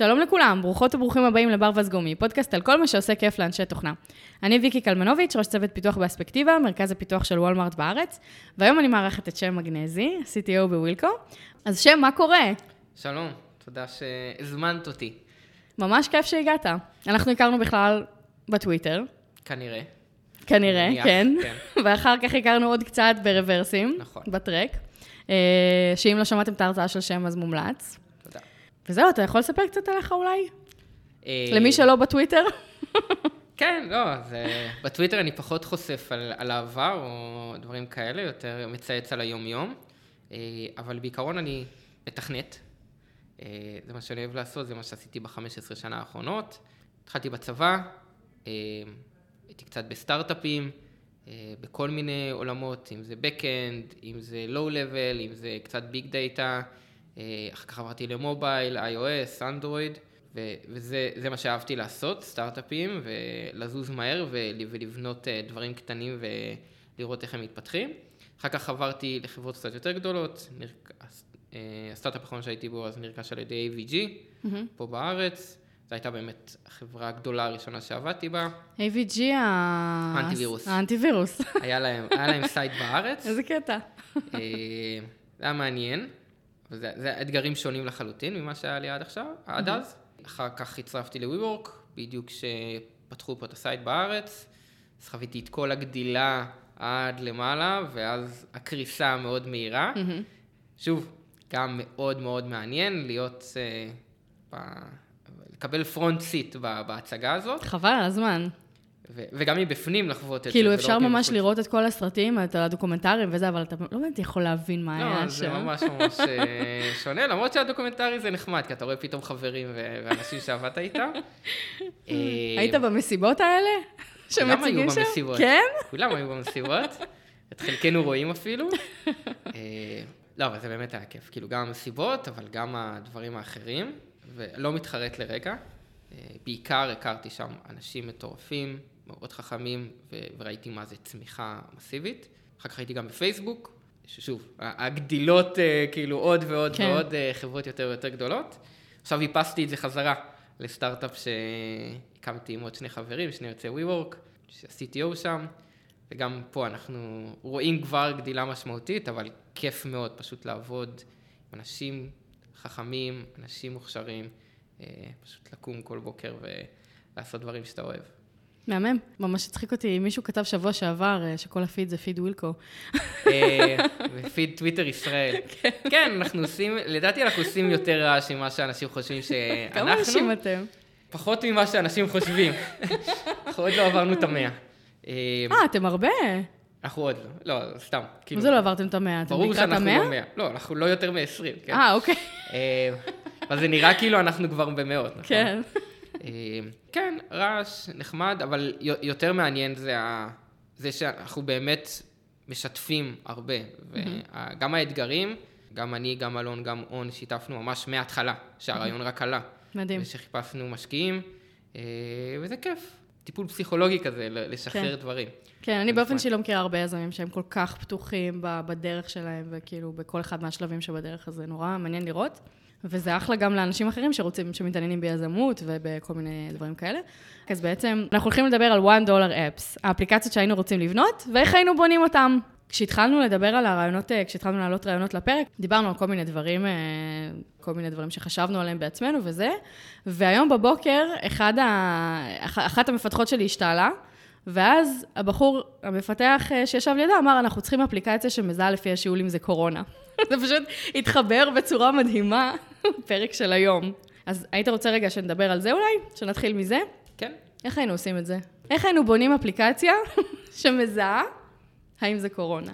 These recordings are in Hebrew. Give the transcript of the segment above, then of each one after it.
שלום לכולם, ברוכות וברוכים הבאים לבר וסגומי, פודקאסט על כל מה שעושה כיף לאנשי תוכנה. אני ויקי קלמנוביץ', ראש צוות פיתוח באספקטיבה, מרכז הפיתוח של וולמארט בארץ, והיום אני מארחת את שם מגנזי, CTO בווילקו. אז שם, מה קורה? שלום, תודה שהזמנת אותי. ממש כיף שהגעת. אנחנו הכרנו בכלל בטוויטר. כנראה. כנראה, נניח, כן. כן. ואחר כך הכרנו עוד קצת ברוורסים, נכון. בטרק. אה, שאם לא שמעתם את ההרצאה של שם, אז מומלץ. וזהו, אתה יכול לספר קצת עליך אולי? אה, למי שלא בטוויטר? כן, לא, זה... בטוויטר אני פחות חושף על, על העבר או דברים כאלה, יותר מצייץ על היום-יום, אה, אבל בעיקרון אני מתכנת. אה, זה מה שאני אוהב לעשות, זה מה שעשיתי ב-15 שנה האחרונות. התחלתי בצבא, אה, הייתי קצת בסטארט-אפים, אה, בכל מיני עולמות, אם זה Backend, אם זה Low-Level, אם זה קצת ביג דאטה, אחר כך עברתי למובייל, iOS, אנדרואיד, וזה זה מה שאהבתי לעשות, סטארט-אפים, ולזוז מהר ול- ולבנות אה, דברים קטנים ולראות איך הם מתפתחים. אחר כך עברתי לחברות קצת יותר גדולות, נרק... אה, הסטארט-אפ האחרון שהייתי בו אז נרכש על ידי AVG, פה בארץ. זו הייתה באמת החברה הגדולה הראשונה שעבדתי בה. AVG ה... האנטיווירוס. האנטיווירוס. היה להם, היה להם site בארץ. איזה קטע. אה, זה היה מעניין. וזה, זה אתגרים שונים לחלוטין ממה שהיה לי עד עכשיו, עד אז. אחר כך הצטרפתי ל-WeWork, בדיוק כשפתחו פה את ה site בארץ. אז חוויתי את כל הגדילה עד למעלה, ואז הקריסה המאוד מהירה. שוב, גם מאוד מאוד מעניין להיות, אה, ב... לקבל פרונט סיט בהצגה הזאת, חבל על הזמן. ו- וגם מבפנים לחוות את זה. כאילו, ולא אפשר ממש. לראות את כל הסרטים, את הדוקומנטרים וזה, אבל אתה לא באמת יכול להבין מה היה לא, זה שם. ממש ממש אה, שונה, למרות שהדוקומנטרי זה נחמד, כי אתה רואה פתאום חברים ואנשים שעבדת איתם. אה, היית במסיבות האלה? כולם היו שמציגים שם? במסיבות. כן? כולם היו במסיבות, את חלקנו רואים אפילו. אה, לא, אבל זה באמת היה כיף, כאילו גם המסיבות, אבל גם הדברים האחרים, ולא מתחרט לרגע. בעיקר הכרתי שם אנשים מטורפים, מאוד חכמים, וראיתי מה זה צמיחה מסיבית. אחר כך הייתי גם בפייסבוק, ששוב, הגדילות אה, כאילו עוד ועוד כן. ועוד אה, חברות יותר ויותר גדולות. עכשיו איפסתי את זה חזרה לסטארט-אפ שהקמתי עם עוד שני חברים, שני יוצאי WeWork, שה-CTO שם, וגם פה אנחנו רואים כבר גדילה משמעותית, אבל כיף מאוד פשוט לעבוד עם אנשים חכמים, אנשים מוכשרים, אה, פשוט לקום כל בוקר ולעשות דברים שאתה אוהב. מהמם. ממש הצחיק אותי, מישהו כתב שבוע שעבר אה, שכל הפיד זה פיד ווילקו. אה, ופיד טוויטר ישראל. כן, אנחנו עושים, לדעתי אנחנו עושים יותר רעש ממה שאנשים חושבים שאנחנו. כמה אנשים אתם? פחות ממה שאנשים חושבים. אנחנו עוד לא עברנו את המאה. אה, אה, אתם הרבה. אנחנו עוד לא, לא, סתם. מה כאילו, זה לא עברתם את המאה? אתם ברור לקראת שאנחנו המאה? לא מאה. לא, אנחנו לא יותר מ-20, כן? אה, אוקיי. אבל זה נראה כאילו אנחנו כבר במאות, נכון? כן. אה, כן, רעש, נחמד, אבל יותר מעניין זה, ה... זה שאנחנו באמת משתפים הרבה. וגם האתגרים, גם אני, גם אלון, גם און, שיתפנו ממש מההתחלה, שהרעיון רק עלה. מדהים. ושחיפשנו משקיעים, אה, וזה כיף. טיפול פסיכולוגי כזה, לשחרר כן. דברים. כן, אני באופן. שלי לא מכירה הרבה יזמים שהם כל כך פתוחים בדרך שלהם, וכאילו בכל אחד מהשלבים שבדרך הזה, נורא מעניין לראות. וזה אחלה גם לאנשים אחרים שרוצים, שמתעניינים ביזמות ובכל מיני דברים כאלה. אז בעצם, אנחנו הולכים לדבר על one dollar apps, האפליקציות שהיינו רוצים לבנות, ואיך היינו בונים אותם. כשהתחלנו לדבר על הרעיונות, אה, כשהתחלנו להעלות רעיונות לפרק, דיברנו על כל מיני דברים, אה, כל מיני דברים שחשבנו עליהם בעצמנו וזה, והיום בבוקר, אחד ה... אח- אחת המפתחות שלי השתעלה, ואז הבחור, המפתח אה, שישב לידה, אמר, אנחנו צריכים אפליקציה שמזהה לפי השיעול אם זה קורונה. זה פשוט התחבר בצורה מדהימה בפרק של היום. אז היית רוצה רגע שנדבר על זה אולי? שנתחיל מזה? כן. איך היינו עושים את זה? איך היינו בונים אפליקציה שמזהה האם זה קורונה?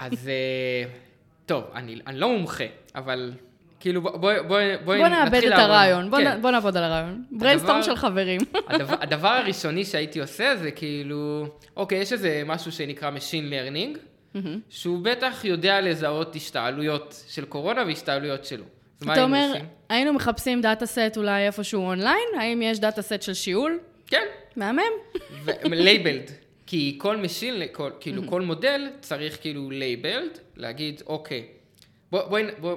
אז אה, טוב, אני, אני לא מומחה, אבל כאילו בואי בוא, בוא, בוא, בוא נאבד נתחיל את לעבוד. הרעיון, בוא, כן. נ- בוא נעבוד על הרעיון. Brainstorm של חברים. הדבר, הדבר הראשוני שהייתי עושה זה כאילו, אוקיי, יש איזה משהו שנקרא Machine Learning, שהוא בטח יודע לזהות השתעלויות של קורונה והשתעלויות שלו. אתה אומר? היינו מחפשים data set אולי איפשהו אונליין? האם יש data set של שיעול? כן, מהמם. Labeled. כי כל machine, כל, כאילו כל מודל צריך כאילו labeled, להגיד, אוקיי, בוא, בואי, בוא,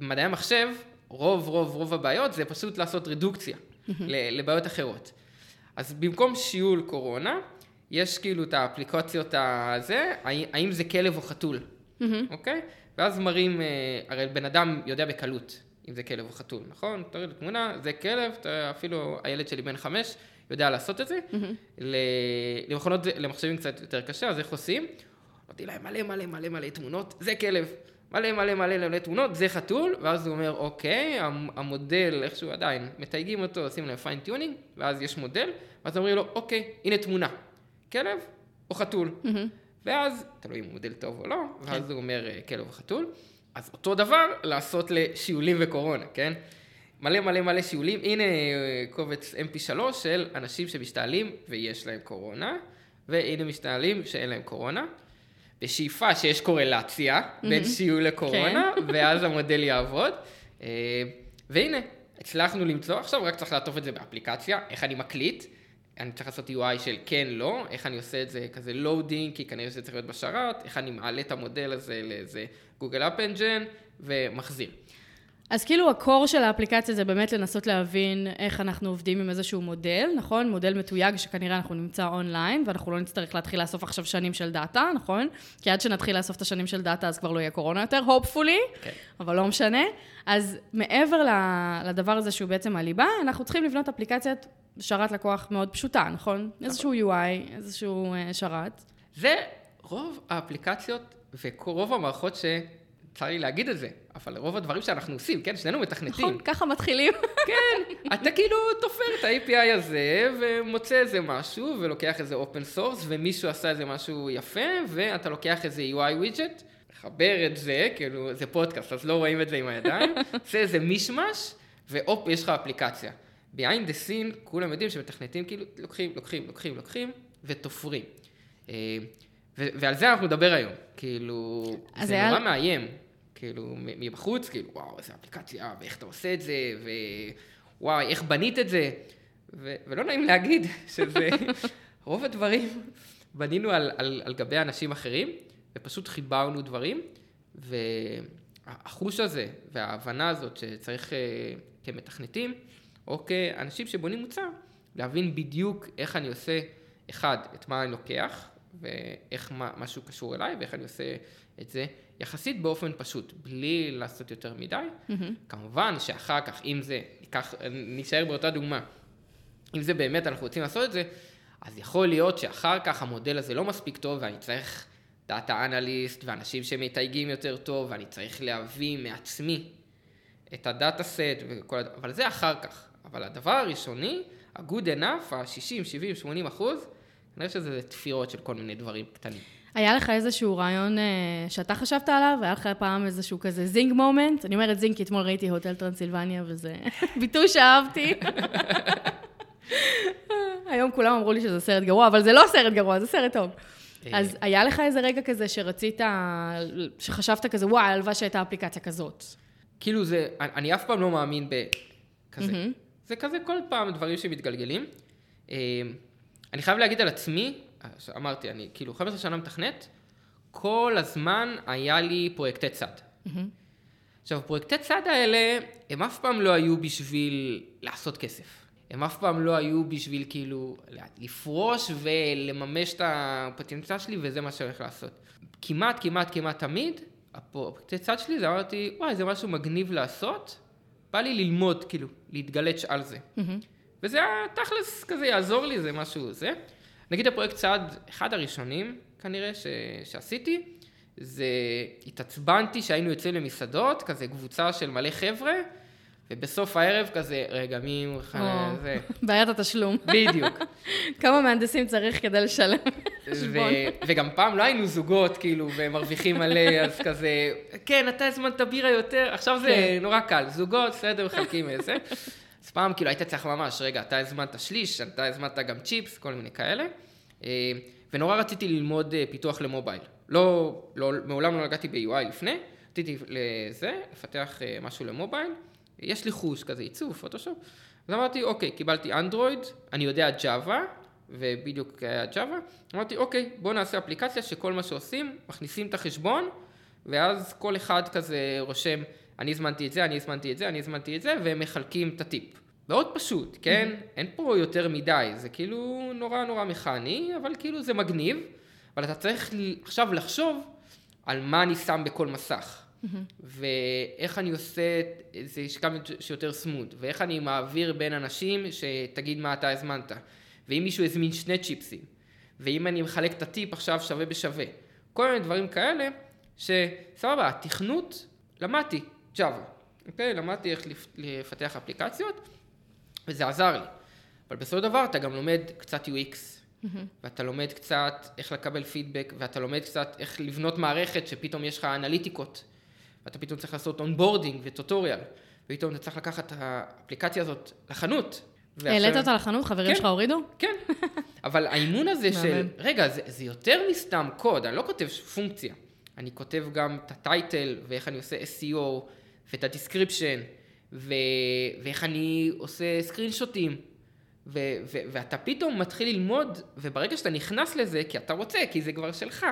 מדעי המחשב, רוב, רוב, רוב הבעיות זה פשוט לעשות רדוקציה ל- לבעיות אחרות. אז במקום שיעול קורונה, יש כאילו את האפליקציות הזה, האם זה כלב או חתול, אוקיי? ואז מראים, אה, הרי בן אדם יודע בקלות אם זה כלב או חתול, נכון? תראי לי תמונה, זה כלב, אפילו הילד שלי בן חמש יודע לעשות את זה. למכונות, למחשבים קצת יותר קשה, אז איך עושים? נותנים להם מלא מלא מלא מלא תמונות, זה כלב. מלא מלא מלא מלא תמונות, זה חתול, ואז הוא אומר, אוקיי, המודל, איכשהו עדיין, מתייגים אותו, עושים להם fine tuning, ואז יש מודל, ואז אומרים לו, אוקיי, הנה תמונה, כלב או חתול. Mm-hmm. ואז, תלוי אם הוא מודל טוב או לא, ואז כן. הוא אומר, אה, כלב או חתול. אז אותו דבר לעשות לשיעולים וקורונה, כן? מלא מלא מלא שיעולים, הנה אה, קובץ mp3 של אנשים שמשתעלים ויש להם קורונה, והנה משתעלים שאין להם קורונה. בשאיפה שיש קורלציה. בין שיעול לקורונה, כן. ואז המודל יעבוד. אה, והנה, הצלחנו למצוא, עכשיו רק צריך לעטוף את זה באפליקציה, איך אני מקליט, אני צריך לעשות UI של כן, לא, איך אני עושה את זה כזה loading, כי כנראה שזה צריך להיות בשרת, איך אני מעלה את המודל הזה לאיזה Google App Engine, ומחזיר. אז כאילו ה core של האפליקציה זה באמת לנסות להבין איך אנחנו עובדים עם איזשהו מודל, נכון? מודל מתויג שכנראה אנחנו נמצא אונליין, ואנחנו לא נצטרך להתחיל לאסוף עכשיו שנים של data, נכון? כי עד שנתחיל לאסוף את השנים של data אז כבר לא יהיה קורונה יותר, hopefully, okay. כן. אבל לא משנה. אז מעבר לדבר הזה שהוא בעצם הליבה, אנחנו צריכים לבנות אפליקציית שרת לקוח מאוד פשוטה, נכון? נכון. איזשהו UI, איזשהו uh, שרת. זה רוב האפליקציות ורוב המערכות ש... צר לי להגיד את זה, אבל רוב הדברים שאנחנו עושים, כן, שנינו מתכנתים. נכון, ככה מתחילים. כן, אתה כאילו תופר את ה-API הזה, ומוצא איזה משהו, ולוקח איזה open source, ומישהו עשה איזה משהו יפה, ואתה לוקח איזה UI widget, מחבר את זה, כאילו, זה פודקאסט, אז לא רואים את זה עם הידיים, עושה איזה מישמש, והופ, יש לך אפליקציה. behind the scene, כולם יודעים שמתכנתים, כאילו, לוקחים, לוקחים, לוקחים, לוקחים, ותופרים. אה, ועל זה אנחנו נדבר היום, כאילו, זה היה... נורא מאיים. כאילו, מבחוץ, כאילו, וואו, איזה אפליקציה, ואיך אתה עושה את זה, ווואי, איך בנית את זה, ו... ולא נעים להגיד שזה, רוב הדברים בנינו על, על, על גבי אנשים אחרים, ופשוט חיברנו דברים, והחוש הזה, וההבנה הזאת שצריך אה, כמתכנתים, או כאנשים שבונים מוצר, להבין בדיוק איך אני עושה, אחד, את מה אני לוקח, ואיך מה, משהו קשור אליי, ואיך אני עושה את זה יחסית באופן פשוט, בלי לעשות יותר מדי. Mm-hmm. כמובן שאחר כך, אם זה, ניקח, נשאר באותה דוגמה, אם זה באמת אנחנו רוצים לעשות את זה, אז יכול להיות שאחר כך המודל הזה לא מספיק טוב ואני צריך דאטה אנליסט ואנשים שמתייגים יותר טוב ואני צריך להביא מעצמי את הדאטה סט וכל הדבר, אבל זה אחר כך. אבל הדבר הראשוני, ה-good enough, ה-60, 70, 80 אחוז, כנראה שזה תפירות של כל מיני דברים קטנים. היה לך איזשהו רעיון uh, שאתה חשבת עליו? היה לך פעם איזשהו כזה זינג מומנט? אני אומרת זינג כי אתמול ראיתי הוטל טרנסילבניה וזה ביטוי שאהבתי. היום כולם אמרו לי שזה סרט גרוע, אבל זה לא סרט גרוע, זה סרט טוב. אה. אז היה לך איזה רגע כזה שרצית, שחשבת כזה, וואי, הלוואי שהייתה אפליקציה כזאת. כאילו זה, אני אף פעם לא מאמין בכזה. זה כזה כל פעם דברים שמתגלגלים. אני חייב להגיד על עצמי, אמרתי, אני כאילו 15 שנה מתכנת, כל הזמן היה לי פרויקטי צד. Mm-hmm. עכשיו, פרויקטי צד האלה, הם אף פעם לא היו בשביל לעשות כסף. הם אף פעם לא היו בשביל כאילו לפרוש ולממש את הפוטנציאל שלי, וזה מה שאני הולך לעשות. כמעט, כמעט, כמעט תמיד, הפרויקטי צד שלי, זה אמרתי, וואי, זה משהו מגניב לעשות, בא לי ללמוד, כאילו, להתגלץ' על זה. Mm-hmm. וזה היה תכלס כזה יעזור לי, זה משהו זה. נגיד הפרויקט צעד, אחד הראשונים כנראה ש, שעשיתי, זה התעצבנתי שהיינו יוצאים למסעדות, כזה קבוצה של מלא חבר'ה, ובסוף הערב כזה, רגע, מי מוכן זה? בעיית התשלום. בדיוק. כמה מהנדסים צריך כדי לשלם חשבון. וגם פעם לא היינו זוגות, כאילו, ומרוויחים מלא, אז כזה, כן, אתה הזמנת בירה יותר, עכשיו זה כן. נורא קל, זוגות, בסדר, מחלקים איזה. אז פעם כאילו היית צריך ממש, רגע, אתה הזמנת שליש, אתה הזמנת גם צ'יפס, כל מיני כאלה. אה, ונורא רציתי ללמוד אה, פיתוח למובייל. לא, לא, מעולם לא נגעתי ב-UI לפני, רציתי לזה, לפתח אה, משהו למובייל. יש לי חוש כזה, עיצוב, פוטושופ. אז אמרתי, אוקיי, קיבלתי אנדרואיד, אני יודע ג'אווה, ובדיוק היה ג'אווה. אמרתי, אוקיי, בואו נעשה אפליקציה שכל מה שעושים, מכניסים את החשבון, ואז כל אחד כזה רושם אני הזמנתי את זה, אני הזמנתי את זה, אני הזמנתי את זה, והם מחלקים את הטיפ. מאוד פשוט, כן? Mm-hmm. אין פה יותר מדי, זה כאילו נורא נורא מכני, אבל כאילו זה מגניב, אבל אתה צריך עכשיו לחשוב על מה אני שם בכל מסך. Mm-hmm. ואיך אני עושה את זה כמה שיותר סמוד, ואיך אני מעביר בין אנשים שתגיד מה אתה הזמנת, ואם מישהו הזמין שני צ'יפסים, ואם אני מחלק את הטיפ עכשיו שווה בשווה, כל מיני דברים כאלה, שסבבה, תכנות, למדתי, ג'אווה, אוקיי? למדתי איך לפתח אפליקציות, וזה עזר לי. אבל בסופו של דבר אתה גם לומד קצת UX, mm-hmm. ואתה לומד קצת איך לקבל פידבק, ואתה לומד קצת איך לבנות מערכת שפתאום יש לך אנליטיקות, ואתה פתאום צריך לעשות onboarding ו tutorial, ופתאום אתה צריך לקחת את האפליקציה הזאת לחנות. העלית אותה לחנות? חברים כן, שלך הורידו? כן, אבל האימון הזה של, רגע, זה, זה יותר מסתם קוד, אני לא כותב פונקציה, אני כותב גם את ה title, ואיך אני עושה SEO, ואת ה description, ו... ואיך אני עושה screenshot ים. ו... ו... ואתה פתאום מתחיל ללמוד, וברגע שאתה נכנס לזה, כי אתה רוצה, כי זה כבר שלך,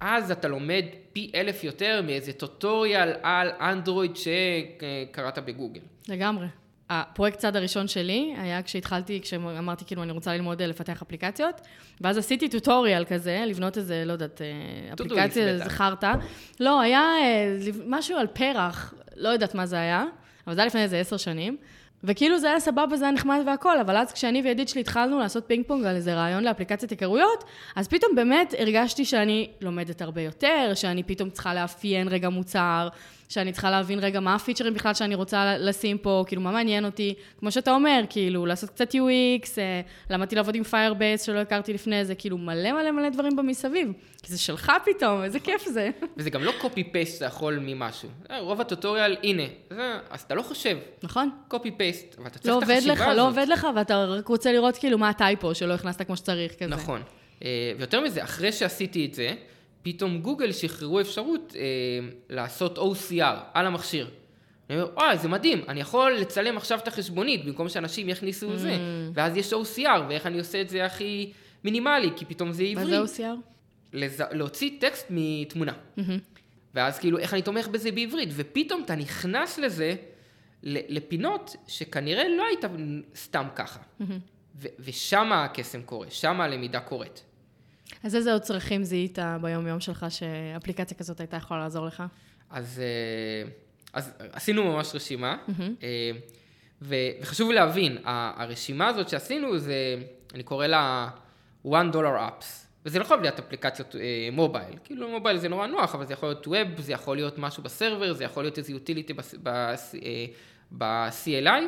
אז אתה לומד פי אלף יותר מאיזה טוטוריאל על אנדרואיד שקראת בגוגל. לגמרי. הפרויקט צד הראשון שלי היה כשהתחלתי, כשאמרתי כאילו אני רוצה ללמוד לפתח אפליקציות, ואז עשיתי טוטוריאל כזה, לבנות איזה, לא יודעת, אה, אפליקציה, זכרת. לא, היה אה, משהו על פרח, לא יודעת מה זה היה. אבל זה היה לפני איזה עשר שנים. וכאילו זה היה סבבה, זה היה נחמד והכל, אבל אז כשאני וידיד שלי התחלנו לעשות פינג פונג על איזה רעיון לאפליקציית היכרויות, אז פתאום באמת הרגשתי שאני לומדת הרבה יותר, שאני פתאום צריכה לאפיין רגע מוצר, שאני צריכה להבין רגע מה הפיצ'רים בכלל שאני רוצה לשים פה, כאילו מה מעניין אותי, כמו שאתה אומר, כאילו לעשות קצת UX, אה, למדתי לעבוד עם Firebase שלא הכרתי לפני זה, כאילו מלא מלא מלא דברים במסביב, כי זה שלך פתאום, איזה כיף זה. וזה גם לא copy-paste שאתה יכול ממשהו, אה, רוב הטוטוריאל, הנה, אז אתה לא חושב. נכון. copy-paste, ואתה צריך לא את החשיבה לך, לא הזאת. לא עובד לך, ואתה רק רוצה לראות כאילו מה הטייפו, שלא הכנסת כמו שצריך כזה. נכון. אה, ויותר מזה, אחרי שעשיתי את זה, פתאום גוגל שחררו אפשרות אה, לעשות OCR על המכשיר. אני אומר, וואי, זה מדהים, אני יכול לצלם עכשיו את החשבונית במקום שאנשים יכניסו את mm. זה, ואז יש OCR, ואיך אני עושה את זה הכי מינימלי, כי פתאום זה עברי. מה זה OCR? לז... להוציא טקסט מתמונה. Mm-hmm. ואז כאילו, איך אני תומך בזה בעברית, ופתאום אתה נכנס לזה, לפינות שכנראה לא היית סתם ככה. Mm-hmm. ו- ושם הקסם קורה, שם הלמידה קורית. אז איזה עוד צרכים זיהית ביום-יום שלך שאפליקציה כזאת הייתה יכולה לעזור לך? אז, אה, אז עשינו ממש רשימה, mm-hmm. וחשוב להבין, הרשימה הזאת שעשינו זה, אני קורא לה one dollar apps. וזה לא יכול להיות אפליקציות אה, מובייל, כאילו מובייל זה נורא נוח, אבל זה יכול להיות ווב, זה יכול להיות משהו בסרבר, זה יכול להיות איזה יוטיליטי ב-CLI,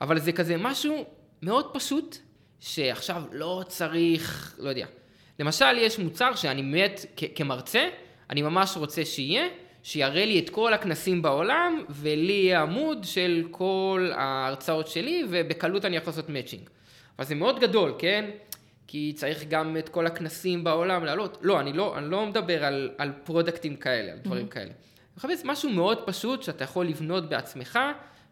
אבל זה כזה משהו מאוד פשוט, שעכשיו לא צריך, לא יודע, למשל, יש מוצר שאני מת כמרצה, אני ממש רוצה שיהיה, שיראה לי את כל הכנסים בעולם, ולי יהיה עמוד של כל ההרצאות שלי, ובקלות אני יכול לעשות מאצ'ינג. אבל זה מאוד גדול, כן? כי צריך גם את כל הכנסים בעולם לעלות. לא, אני לא, אני לא מדבר על, על פרודקטים כאלה, על דברים mm-hmm. כאלה. אני מחפש משהו מאוד פשוט שאתה יכול לבנות בעצמך,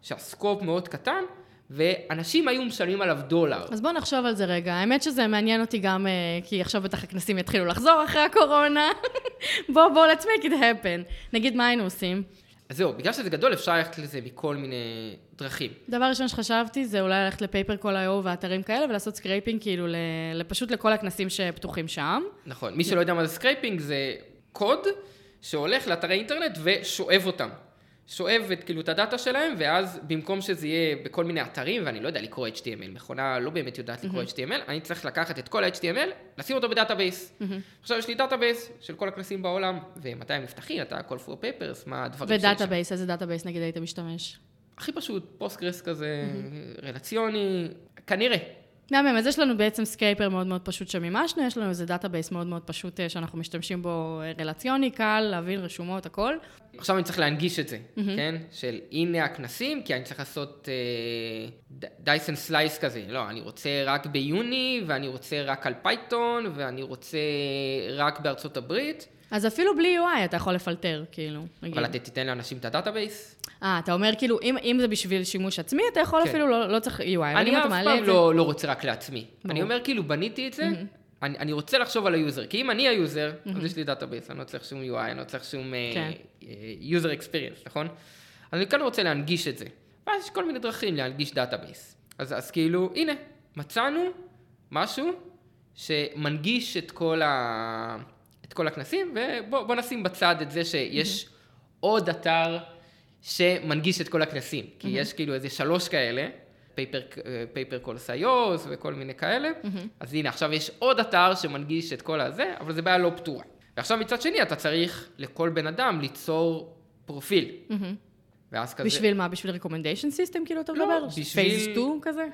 שהסקופ מאוד קטן, ואנשים היו משלמים עליו דולר. אז בוא נחשוב על זה רגע. האמת שזה מעניין אותי גם, אה, כי עכשיו בטח הכנסים יתחילו לחזור אחרי הקורונה. בוא, בוא, let's make it happen. נגיד, מה היינו עושים? אז זהו, בגלל שזה גדול, אפשר ללכת לזה מכל מיני דרכים. דבר ראשון שחשבתי זה אולי ללכת ל PaperCall.io ואתרים כאלה ולעשות scraping כאילו פשוט לכל הכנסים שפתוחים שם. נכון, מי שלא יודע מה זה scraping זה קוד שהולך לאתרי אינטרנט ושואב אותם. שואב את, כאילו, את ה data שלהם, ואז במקום שזה יהיה בכל מיני אתרים, ואני לא יודע לקרוא HTML, מכונה לא באמת יודעת לקרוא mm-hmm. HTML, אני צריך לקחת את כל ה-HTML, לשים אותו ב database. Mm-hmm. עכשיו יש לי database של כל הכנסים בעולם, ומתי הם נפתחים, אתה call for papers, מה הדברים שיש ו database, איזה database נגיד היית משתמש? הכי פשוט, Postgres כזה, mm-hmm. רלציוני, כנראה. מהמם, אז יש לנו בעצם scraper מאוד מאוד פשוט שמימשנו, יש לנו איזה database מאוד מאוד פשוט אה, שאנחנו משתמשים בו אה, רלציוני, קל, להבין רשומות, הכל. עכשיו אני צריך להנגיש את זה, mm-hmm. כן? של הנה הכנסים, כי אני צריך לעשות dice and uh, slice כזה. לא, אני רוצה רק ביוני, ואני רוצה רק על Python, ואני רוצה רק בארצות הברית. אז אפילו בלי UI אתה יכול לפלטר, כאילו, נגיד. אבל אתה תיתן לאנשים את ה database? אה, אתה אומר כאילו, אם, אם זה בשביל שימוש עצמי, אתה יכול כן. אפילו, לא, לא צריך UI. אני אף פעם לא, לא רוצה רק לעצמי. ברור. אני אומר כאילו, בניתי את זה, mm-hmm. אני, אני רוצה לחשוב על ה user, כי אם אני ה user, mm-hmm. אז יש לי database, אני לא צריך שום UI, אני לא צריך שום כן. uh, user experience, נכון? אז אני כן רוצה להנגיש את זה. ואז יש כל מיני דרכים להנגיש database. אז, אז כאילו, הנה, מצאנו משהו שמנגיש את כל, ה... את כל הכנסים, ובוא נשים בצד את זה שיש mm-hmm. עוד אתר שמנגיש את כל הכנסים. כי mm-hmm. יש כאילו איזה שלוש כאלה, PaperCall, Sessionize וכל מיני כאלה. Mm-hmm. אז הנה, עכשיו יש עוד אתר שמנגיש את כל הזה, אבל זה בעיה לא פתורה. ועכשיו מצד שני, אתה צריך לכל בן אדם ליצור פרופיל. Mm-hmm. ואז כזה... בשביל מה? בשביל recommendation system כאילו אתה מדבר? לא, בשביל... phase 2 כזה?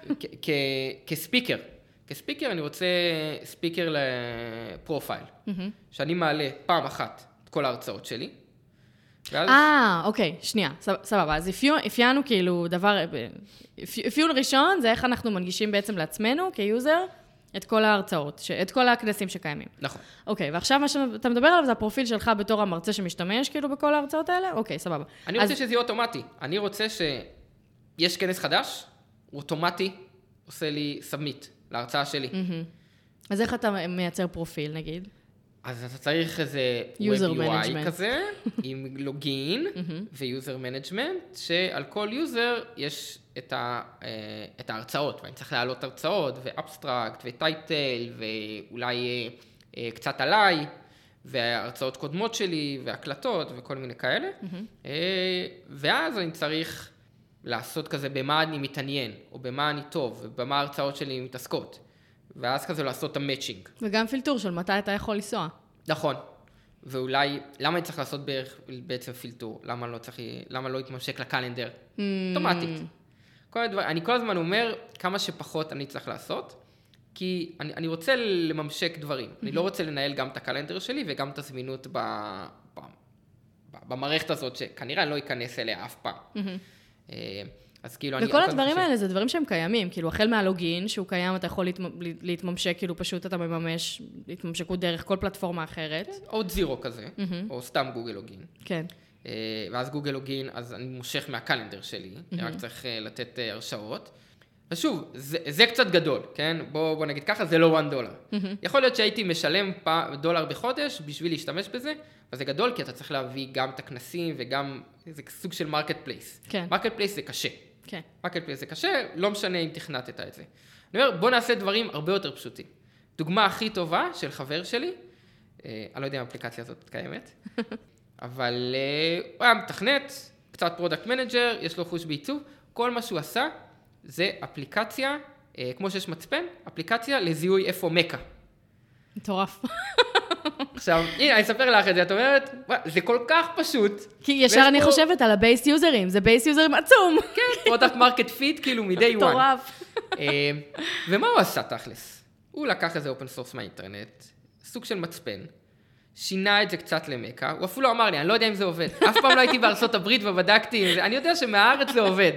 כ speaker. כ speaker אני רוצה speaker profile. Mm-hmm. שאני מעלה פעם אחת את כל ההרצאות שלי. אה, אוקיי, שנייה, סבבה. אז אפיינו כאילו דבר, אפיון ראשון זה איך אנחנו מנגישים בעצם לעצמנו כ user את כל ההרצאות, ש... את כל הכנסים שקיימים. נכון. אוקיי, ועכשיו מה שאתה מדבר עליו זה הפרופיל שלך בתור המרצה שמשתמש כאילו בכל ההרצאות האלה? אוקיי, סבבה. אני אז... רוצה שזה יהיה אוטומטי. אני רוצה שיש כנס חדש, הוא אוטומטי עושה לי submit להרצאה שלי. Mm-hmm. אז איך אתה מייצר פרופיל, נגיד? אז אתה צריך איזה Web UI כזה, עם login ו user management, שעל כל user יש את, ה, אה, את ההרצאות, ואני צריך להעלות הרצאות, ו abstract, ו title, ואולי אה, אה, קצת עליי, והרצאות קודמות שלי, והקלטות, וכל מיני כאלה. ואז אני צריך לעשות כזה במה אני מתעניין, או במה אני טוב, ובמה ההרצאות שלי מתעסקות. ואז כזה לעשות את ה matching. וגם פילטור של מתי אתה יכול לנסוע. נכון. ואולי, למה אני צריך לעשות בערך, בעצם פילטור? למה לא צריך, למה לא יתממשק לקלנדר? Mm. אוטומטית. כל הדבר, אני כל הזמן אומר כמה שפחות אני צריך לעשות, כי אני, אני רוצה לממשק דברים. Mm-hmm. אני לא רוצה לנהל גם את הקלנדר שלי וגם את הזמינות ב, ב, ב, במערכת הזאת, שכנראה אני לא אכנס אליה אף פעם. Mm-hmm. אז כאילו... וכל הדברים ש... האלה זה דברים שהם קיימים, כאילו החל מהלוגין, שהוא קיים, אתה יכול להתמ... להתממשק, כאילו פשוט אתה מממש התממשקות דרך כל פלטפורמה אחרת. כן, עוד זירו כזה, mm-hmm. או סתם גוגל לוגין. כן. אה, ואז Google login, אז אני מושך מה calendar שלי, mm-hmm. רק צריך אה, לתת אה, הרשאות. ושוב, זה, זה קצת גדול, כן? בוא, בוא נגיד ככה, זה לא 1 דולר. Mm-hmm. יכול להיות שהייתי משלם פ... דולר בחודש בשביל להשתמש בזה, אבל זה גדול כי אתה צריך להביא גם את הכנסים וגם, זה סוג של marketplace. כן. marketplace זה קשה. כן. marketplace זה קשה, לא משנה אם תכנתת את זה. אני אומר, בוא נעשה דברים הרבה יותר פשוטים. דוגמה הכי טובה של חבר שלי, אה, אני לא יודע אם האפליקציה הזאת קיימת, אבל אה, הוא היה מתכנת, קצת product manager, יש לו חוש בעיצוב, כל מה שהוא עשה זה אפליקציה, אה, כמו שיש מצפן, אפליקציה לזיהוי איפה מכה. מטורף. עכשיו, הנה, אני אספר לך את זה, את אומרת, זה כל כך פשוט. כי ישר אני פה... חושבת על ה base יוזרים, זה base יוזרים עצום. כן, product market fit, כאילו מ-day one. מטורף. ומה הוא עשה תכלס? הוא לקח איזה open source מהאינטרנט, סוג של מצפן, שינה את זה קצת למכה, הוא אפילו אמר לי, אני לא יודע אם זה עובד. אף פעם לא הייתי בארצות הברית ובדקתי, אני יודע שמהארץ זה עובד.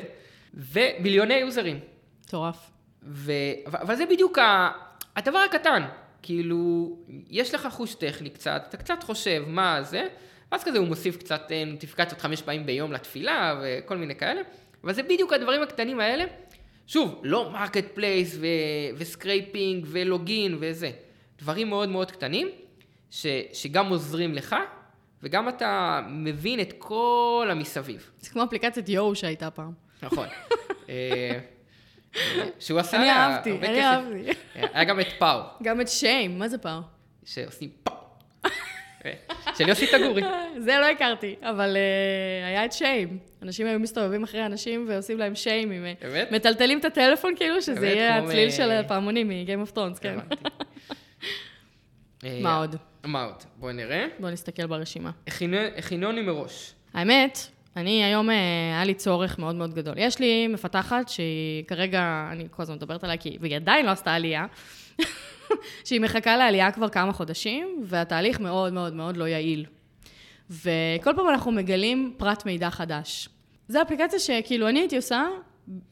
ומיליוני יוזרים. מטורף. ו... אבל זה בדיוק ה... הדבר הקטן. כאילו, יש לך חוש טכני קצת, אתה קצת חושב מה זה, ואז כזה הוא מוסיף קצת אה, נוטיפיקציות חמש פעמים ביום לתפילה וכל מיני כאלה, אבל זה בדיוק הדברים הקטנים האלה. שוב, לא marketplace ו scraping ו login וזה. דברים מאוד מאוד קטנים, ש, שגם עוזרים לך, וגם אתה מבין את כל המסביב. זה כמו אפליקציית יואו שהייתה פעם. נכון. אה, שהוא עשה אני אהבתי, אני אהבתי. היה גם את פאו. גם את שיים, מה זה פאו? שעושים פאו. של יוסי תגורי. זה לא הכרתי, אבל היה את שיים. אנשים היו מסתובבים אחרי אנשים ועושים להם שיים. באמת? מטלטלים את הטלפון כאילו, שזה יהיה הצליל של הפעמונים מ-game of Thrones, כן. מה עוד? מה עוד? בואי נראה. בואו נסתכל ברשימה. הכינוני מראש. האמת, אני היום, אה, היה לי צורך מאוד מאוד גדול. יש לי מפתחת שהיא כרגע, אני כל הזמן מדברת עליה, כי היא עדיין לא עשתה עלייה, שהיא מחכה לעלייה כבר כמה חודשים, והתהליך מאוד מאוד מאוד לא יעיל. וכל פעם אנחנו מגלים פרט מידע חדש. זו אפליקציה שכאילו אני הייתי עושה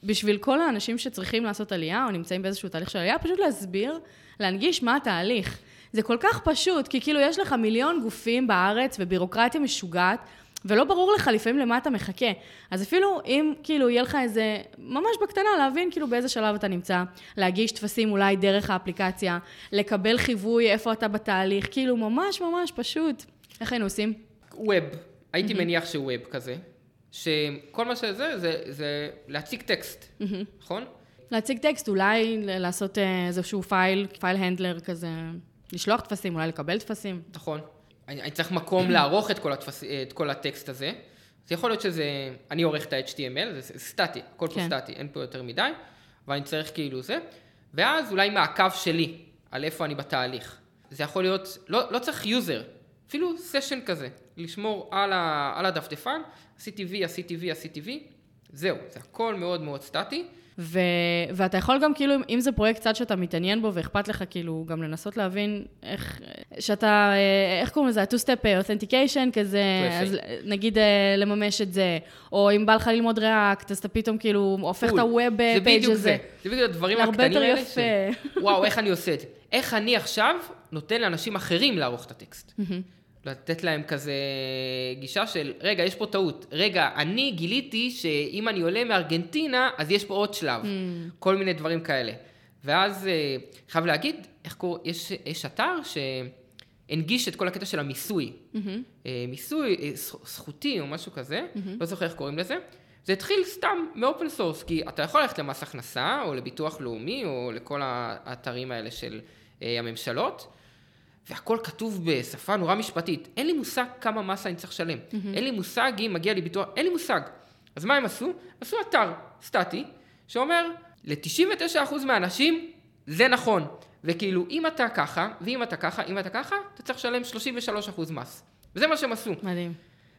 בשביל כל האנשים שצריכים לעשות עלייה, או נמצאים באיזשהו תהליך של עלייה, פשוט להסביר, להנגיש מה התהליך. זה כל כך פשוט, כי כאילו יש לך מיליון גופים בארץ ובירוקרטיה משוגעת, ולא ברור לך לפעמים למה אתה מחכה. אז אפילו אם כאילו יהיה לך איזה, ממש בקטנה, להבין כאילו באיזה שלב אתה נמצא, להגיש טפסים אולי דרך האפליקציה, לקבל חיווי איפה אתה בתהליך, כאילו ממש ממש פשוט. איך היינו עושים? web. הייתי mm-hmm. מניח ש web כזה. שכל מה שזה, זה, זה להציג טקסט, נכון? להציג טקסט, אולי לעשות אה, איזשהו file, file handler כזה, לשלוח טפסים, אולי לקבל טפסים. נכון. אני, אני צריך מקום לערוך את כל, הטפס, את כל הטקסט הזה. זה יכול להיות שזה, אני עורך את ה-HTML, זה, זה סטטי, הכל פה כן. סטטי, אין פה יותר מדי, ואני צריך כאילו זה, ואז אולי מעקב שלי על איפה אני בתהליך. זה יכול להיות, לא, לא צריך user, אפילו session כזה, לשמור על, ה, על הדפדפן, עשיתי וי, עשיתי וי, עשיתי וי, זהו, זה הכל מאוד מאוד סטטי. ו... ואתה יכול גם כאילו, אם זה פרויקט קצת שאתה מתעניין בו ואכפת לך כאילו גם לנסות להבין איך, שאתה, אה, איך קוראים לזה? ה-two-step authentication כזה, 2FA. אז נגיד אה, לממש את זה, או אם בא לך ללמוד React, אז אתה פתאום כאילו הופך את כל. ה web זה page בדיוק הזה. זה, זה בדיוק הדברים הקטנים יותר האלה. יפה. וואו, איך אני עושה את זה? איך אני עכשיו נותן לאנשים אחרים לערוך את הטקסט? לתת להם כזה גישה של, רגע, יש פה טעות. רגע, אני גיליתי שאם אני עולה מארגנטינה, אז יש פה עוד שלב. כל מיני דברים כאלה. ואז, אה, חייב להגיד, איך קוראים, יש, יש אתר שהנגיש את כל הקטע של המיסוי. אה, מיסוי אה, זכ- זכותי או משהו כזה, לא זוכר איך קוראים לזה. זה התחיל סתם מ open source, כי אתה יכול ללכת למס הכנסה, או לביטוח לאומי, או לכל האתרים האלה של הממשלות, והכל כתוב בשפה נורא משפטית. אין לי מושג כמה מס אני צריך לשלם. אין לי מושג אם מגיע לי ביטוח, אין לי מושג. אז מה הם עשו? עשו אתר סטטי, שאומר, ל-99% מהאנשים זה נכון. וכאילו, אם אתה ככה, ואם אתה ככה, אם אתה ככה, אתה צריך לשלם 33% מס. וזה מה שהם עשו. מדהים.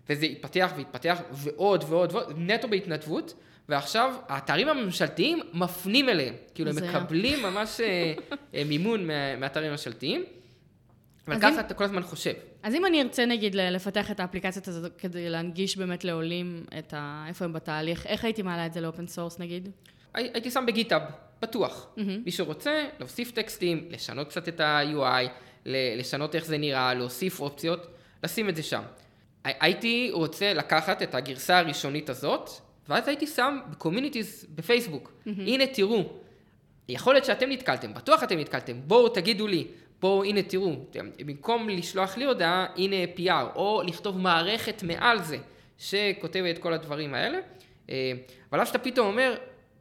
וזה התפתח והתפתח ועוד ועוד ועוד, נטו בהתנדבות, ועכשיו האתרים הממשלתיים מפנים אליהם. כאילו, הם מקבלים ממש אה, מימון מה- מהאתרים הממשלתיים, אבל ככה אם- אתה כל הזמן חושב. אז אם אני ארצה נגיד לפתח את האפליקציות הזאת כדי להנגיש באמת לעולים את ה... איפה הם בתהליך, איך הייתי מעלה את זה ל open source נגיד? הי- הייתי שם ב GitHub, בטוח. מי שרוצה, להוסיף טקסטים, לשנות קצת את ה-UI, לשנות איך זה נראה, להוסיף אופציות, לשים את זה שם. הי- הייתי רוצה לקחת את הגרסה הראשונית הזאת, ואז הייתי שם ב communities בפייסבוק. הנה תראו, יכול להיות שאתם נתקלתם, בטוח אתם נתקלתם, בואו תגידו לי, בואו הנה תראו, במקום לשלוח לי הודעה, הנה PR, או לכתוב מערכת מעל זה, שכותבת את כל הדברים האלה, אה, אבל אז אתה פתאום אומר,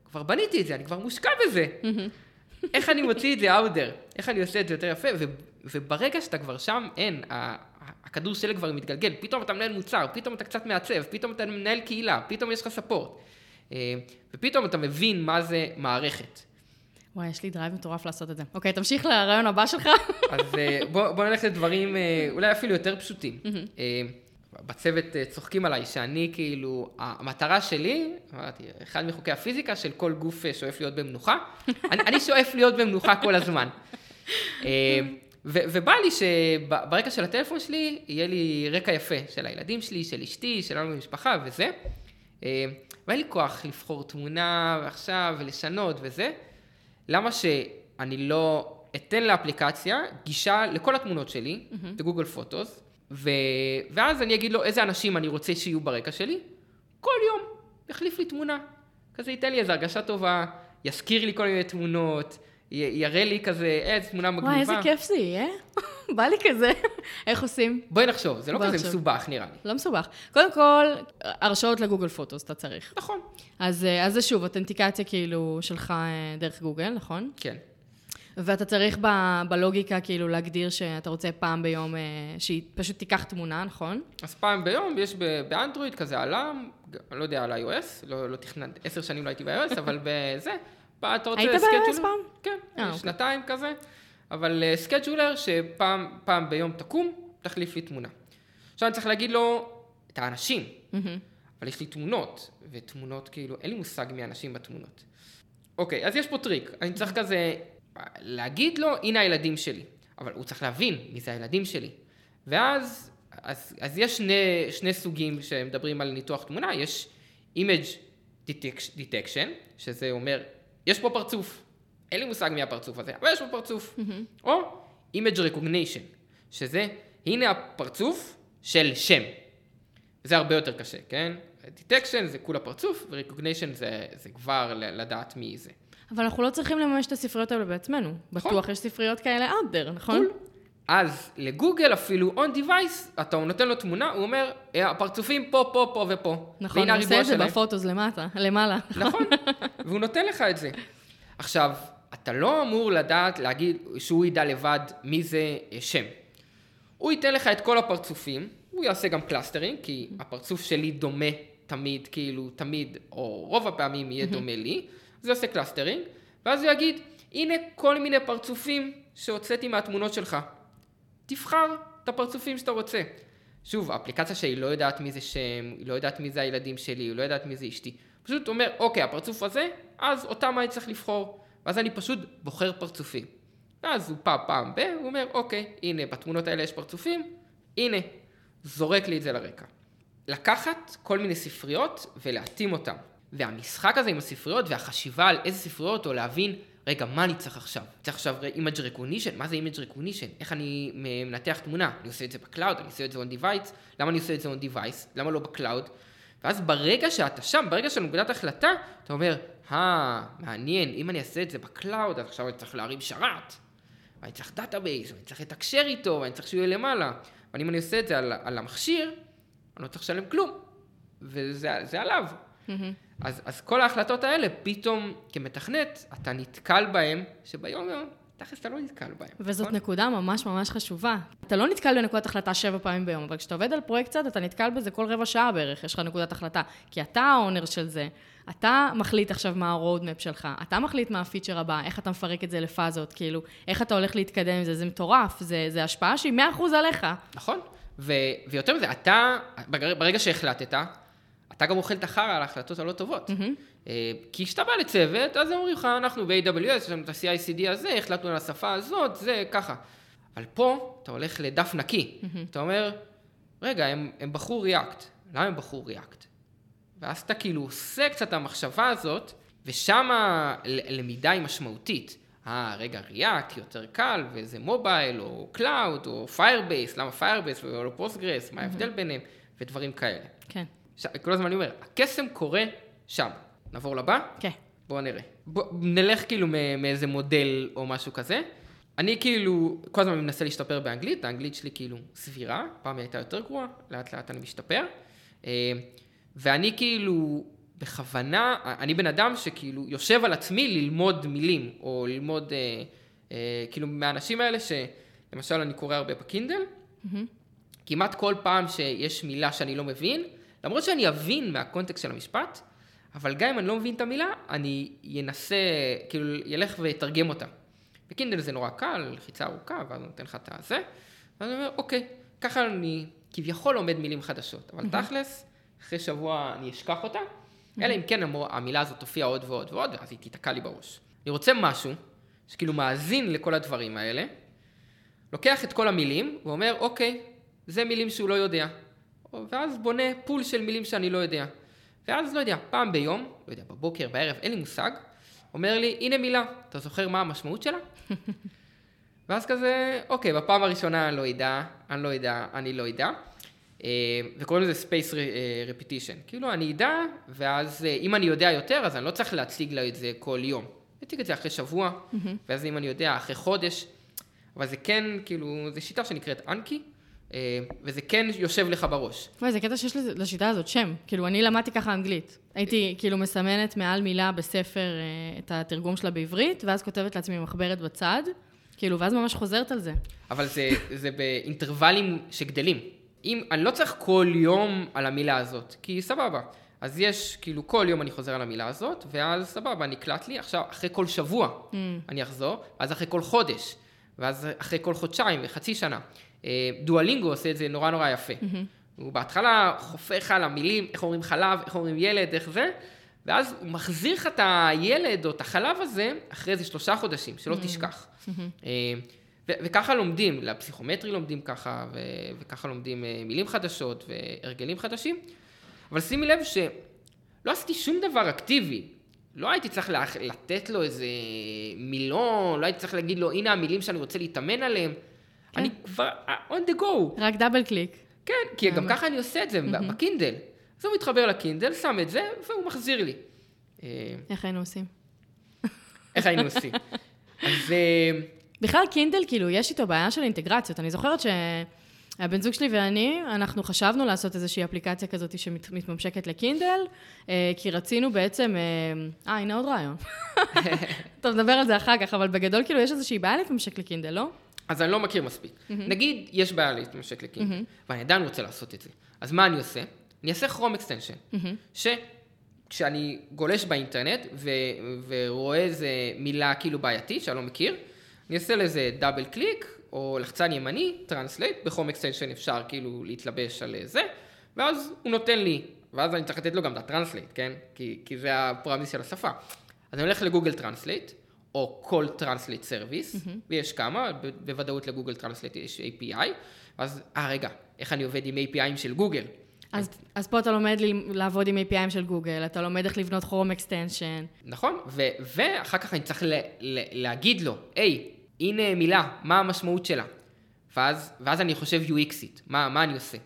כבר בניתי את זה, אני כבר מושקע בזה. איך אני מוציא את זה there? איך אני עושה את זה יותר יפה? ו- וברגע שאתה כבר שם, אין, הכדור שלג כבר מתגלגל, פתאום אתה מנהל מוצר, פתאום אתה קצת מעצב, פתאום אתה מנהל קהילה, פתאום יש לך support. אה, ופתאום אתה מבין מה זה מערכת. וואי, יש לי דרייב מטורף לעשות את זה. אוקיי, תמשיך לרעיון הבא שלך. אז אה, בוא, בוא נלך לדברים אה, אולי אפילו יותר פשוטים. אה, בצוות צוחקים עליי שאני כאילו, המטרה שלי, אמרתי, אחד מחוקי הפיזיקה של כל גוף שואף להיות במנוחה, אני, אני שואף להיות במנוחה כל הזמן. ו- ובא לי שברקע של הטלפון שלי יהיה לי רקע יפה של הילדים שלי, של אשתי, שלנו במשפחה וזה. ואין לי כוח לבחור תמונה עכשיו ולשנות וזה. למה שאני לא אתן לאפליקציה גישה לכל התמונות שלי, בגוגל פוטוס, ו... ואז אני אגיד לו איזה אנשים אני רוצה שיהיו ברקע שלי, כל יום יחליף לי תמונה. כזה ייתן לי איזו הרגשה טובה, יזכיר לי כל מיני תמונות. יראה לי כזה, אה, תמונה מגניבה. וואי, איזה כיף זה יהיה. בא לי כזה. איך עושים? בואי נחשוב, זה לא כזה נחשוב. מסובך נראה לי. לא מסובך. קודם כל, הרשאות לגוגל פוטוס אתה צריך. נכון. אז, אה, אז זה שוב, אותנטיקציה כאילו שלך אה, דרך גוגל, נכון? כן. ואתה צריך ב, בלוגיקה כאילו להגדיר שאתה רוצה פעם ביום אה, שהיא פשוט תיקח תמונה, נכון? אז פעם ביום יש ב- באנדרואיד כזה alarm, אני לא יודע על iOS, לא, לא תכננתי, עשר שנים לא הייתי ב-iOS, אבל בזה, אתה רוצה היית scheduler? פעם? כן, אה, אוקיי. שנתיים כזה, אבל אה, scheduler שפעם פעם ביום תקום, תחליף לי תמונה. עכשיו אני צריך להגיד לו את האנשים, אבל יש לי תמונות, ותמונות כאילו, אין לי מושג מי האנשים בתמונות. אוקיי, אז יש פה טריק, אני צריך כזה להגיד לו, הנה הילדים שלי, אבל הוא צריך להבין מי זה הילדים שלי. ואז, אז, אז יש שני, שני סוגים שמדברים על ניתוח תמונה, יש image detection, שזה אומר, יש פה פרצוף, אין לי מושג מי הפרצוף הזה, אבל יש פה פרצוף. או image recognition, שזה, הנה הפרצוף של שם. זה הרבה יותר קשה, כן? detection זה כולה פרצוף, ו-recognition זה, זה כבר לדעת מי זה. אבל אנחנו לא צריכים לממש את הספריות האלה בעצמנו. בטוח יש ספריות כאלה out there, נכון? אז לגוגל אפילו, on device, אתה נותן לו תמונה, הוא אומר, "אה, הפרצופים פה, פה, פה ופה. נכון, הוא עושה את זה. ב Photos למטה, למעלה. נכון, והוא נותן לך את זה. עכשיו, אתה לא אמור לדעת, להגיד, שהוא ידע לבד מי זה אה, שם. הוא ייתן לך את כל הפרצופים, הוא יעשה גם clustering, כי הפרצוף שלי דומה תמיד, כאילו, תמיד, או רוב הפעמים יהיה דומה לי, אז הוא יעשה clustering, ואז הוא יגיד, הנה כל מיני פרצופים שהוצאתי מהתמונות שלך. תבחר את הפרצופים שאתה רוצה. שוב, האפליקציה שלי לא יודעת מי זה שם, היא לא יודעת מי זה הילדים שלי, היא לא יודעת מי זה אשתי. פשוט אומר, אוקיי, הפרצוף הזה, אז אותם אני צריך לבחור. ואז אני פשוט בוחר פרצופים. ואז הוא פעם פעם ב, הוא אומר, אוקיי, הנה, בתמונות האלה יש פרצופים, הנה, זורק לי את זה לרקע. לקחת כל מיני ספריות ולהתאים אותן. והמשחק הזה עם הספריות והחשיבה על איזה ספריות, או להבין, רגע, מה אני צריך עכשיו? צריך עכשיו image recognition? מה זה image recognition? איך אני מנתח תמונה? אני עושה את זה ב cloud, אני עושה את זה on device, למה אני עושה את זה on device? למה לא ב cloud? ואז ברגע שאתה שם, ברגע של נקודת החלטה, אתה אומר, אה, מעניין, אם אני אעשה את זה ב cloud, אז עכשיו אני צריך להרים שרת, ואני צריך database, ואני צריך לתקשר איתו, ואני צריך שהוא יהיה למעלה. אבל אם אני עושה את זה על, על המכשיר, אני לא צריך לשלם כלום. וזה זה עליו. אז, אז כל ההחלטות האלה, פתאום כמתכנת, אתה נתקל בהם, שביום יום, תכלס אתה לא נתקל בהם. וזאת נכון? נקודה ממש ממש חשובה. אתה לא נתקל בנקודת החלטה שבע פעמים ביום, אבל כשאתה עובד על פרויקט קצת, אתה נתקל בזה כל רבע שעה בערך, יש לך נקודת החלטה. כי אתה ה owner של זה, אתה מחליט עכשיו מה ה-roadmap שלך, אתה מחליט מה הפיצ'ר הבא, איך אתה מפרק את זה לפאזות, כאילו, איך אתה הולך להתקדם עם זה, זה מטורף, זה, זה השפעה שהיא 100% עליך. נכון. ו, ויותר מזה, אתה, ברגע שהחלטת, אתה גם אוכל את החרא על ההחלטות הלא טובות. אה, כי כשאתה בא לצוות, אז אומרים לך, אנחנו ב-AWS, יש לנו את ה-CICD הזה, החלטנו על השפה הזאת, זה ככה. אבל פה, אתה הולך לדף נקי. אתה אומר, רגע, הם, הם בחרו React. למה הם בחרו React? ואז אתה כאילו עושה קצת את המחשבה הזאת, ושם הלמידה היא משמעותית. אה, רגע, React יותר קל, וזה מובייל, או Cloud, או Firebase, למה Firebase ולא Postgres, מה ההבדל ביניהם, ודברים כאלה. כן. ש... כל הזמן אני אומר, הקסם קורה שם. נעבור לבא? כן. בואו נראה. בוא, נלך כאילו מאיזה מודל או משהו כזה. אני כאילו, כל הזמן מנסה להשתפר באנגלית, האנגלית שלי כאילו סבירה, פעם היא הייתה יותר גרועה, לאט לאט אני משתפר. אה, ואני כאילו, בכוונה, אני בן אדם שכאילו יושב על עצמי ללמוד מילים, או ללמוד, אה, אה, כאילו מהאנשים האלה שלמשל אני קורא הרבה בקינדל, כמעט כל פעם שיש מילה שאני לא מבין, למרות שאני אבין מהקונטקסט של המשפט, אבל גם אם אני לא מבין את המילה, אני אנסה, כאילו, ילך ויתרגם אותה. בקינדל זה נורא קל, לחיצה ארוכה, ואז נותן לך את הזה, ואז אני אומר, אוקיי, ככה אני כביכול לומד מילים חדשות, אבל תכלס, אחרי שבוע אני אשכח אותה, אלא אם כן המור- המילה הזאת תופיע עוד ועוד ועוד, ואז היא תיתקע לי בראש. אני רוצה משהו שכאילו מאזין לכל הדברים האלה, לוקח את כל המילים ואומר, אוקיי, זה מילים שהוא לא יודע. ואז בונה פול של מילים שאני לא יודע. ואז, לא יודע, פעם ביום, לא יודע, בבוקר, בערב, אין לי מושג, אומר לי, הנה מילה, אתה זוכר מה המשמעות שלה? ואז כזה, אוקיי, בפעם הראשונה אני לא אדע, אני לא אדע, אני לא אדע. אה, וקוראים לזה Space אה, Repetition. כאילו, אני אדע, ואז אה, אם אני יודע יותר, אז אני לא צריך להציג לה את זה כל יום. אני אציג את זה אחרי שבוע, ואז אם אני יודע, אחרי חודש. אבל זה כן, כאילו, זו שיטה שנקראת אנקי, וזה כן יושב לך בראש. וואי, זה קטע שיש לשיטה הזאת שם. כאילו, אני למדתי ככה אנגלית. הייתי כאילו מסמנת מעל מילה בספר אה, את התרגום שלה בעברית, ואז כותבת לעצמי מחברת בצד, כאילו, ואז ממש חוזרת על זה. אבל זה, זה באינטרוולים שגדלים. אם, אני לא צריך כל יום על המילה הזאת, כי סבבה. אז יש, כאילו, כל יום אני חוזר על המילה הזאת, ואז סבבה, נקלט לי. עכשיו, אחרי כל שבוע אני אחזור, ואז אחרי כל חודש, ואז אחרי כל חודשיים וחצי שנה. אה, דואלינגו עושה את זה נורא נורא יפה. הוא בהתחלה חופך על המילים, איך אומרים חלב, איך אומרים ילד, איך זה, ואז הוא מחזיר לך את הילד או את החלב הזה אחרי איזה שלושה חודשים, שלא תשכח. אה, ו- וככה לומדים, לפסיכומטרי לומדים ככה, ו- וככה לומדים אה, מילים חדשות והרגלים חדשים. אבל שימי לב שלא עשיתי שום דבר אקטיבי. לא הייתי צריך לתת לו איזה מילון, לא הייתי צריך להגיד לו, הנה המילים שאני רוצה להתאמן עליהם. כן. אני כבר on the go. רק דאבל קליק. כן, כי גם. ככה אני עושה את זה בקינדל. אז הוא מתחבר לקינדל, שם את זה, והוא מחזיר לי. אה, איך היינו עושים? איך היינו עושים? אז, אה, בכלל קינדל, כאילו, יש איתו בעיה של אינטגרציות. אני זוכרת שהבן זוג שלי ואני, אנחנו חשבנו לעשות איזושהי אפליקציה כזאת שמתממשקת לקינדל, אה, כי רצינו בעצם... אה, הנה עוד רעיון. טוב, נדבר על זה אחר כך, אבל בגדול, כאילו, יש איזושהי בעיה להתממשק לקינדל, לא? אז אני לא מכיר מספיק. Mm-hmm. נגיד, יש בעיה להתממשק לקינדל, mm-hmm. ואני עדיין רוצה לעשות את זה. אז מה אני עושה? אני אעשה Chrome extension, mm-hmm. שכשאני גולש באינטרנט ו- ורואה איזה מילה כאילו בעייתית שאני לא מכיר, אני אעשה לזה double click, או לחצן ימני, translate, ב Chrome extension אפשר כאילו להתלבש על זה, ואז הוא נותן לי, ואז אני צריך לתת לו גם את ה translate, כן? כי, כי זה ה premise של השפה. אז אני הולך ל Google Translate, או כל translate service, mm-hmm. ויש כמה, בוודאות ל Google Translate יש API, אז, אה רגע, איך אני עובד עם API ים של גוגל? אז, אז פה אתה לומד לעבוד עם API ים של גוגל, אתה לומד איך לבנות Chrome extension. נכון, ו- ואחר כך אני צריך ל- ל- להגיד לו, היי, הנה מילה, מה המשמעות שלה? ואז, ואז אני חושב UX ית, מה, מה אני עושה?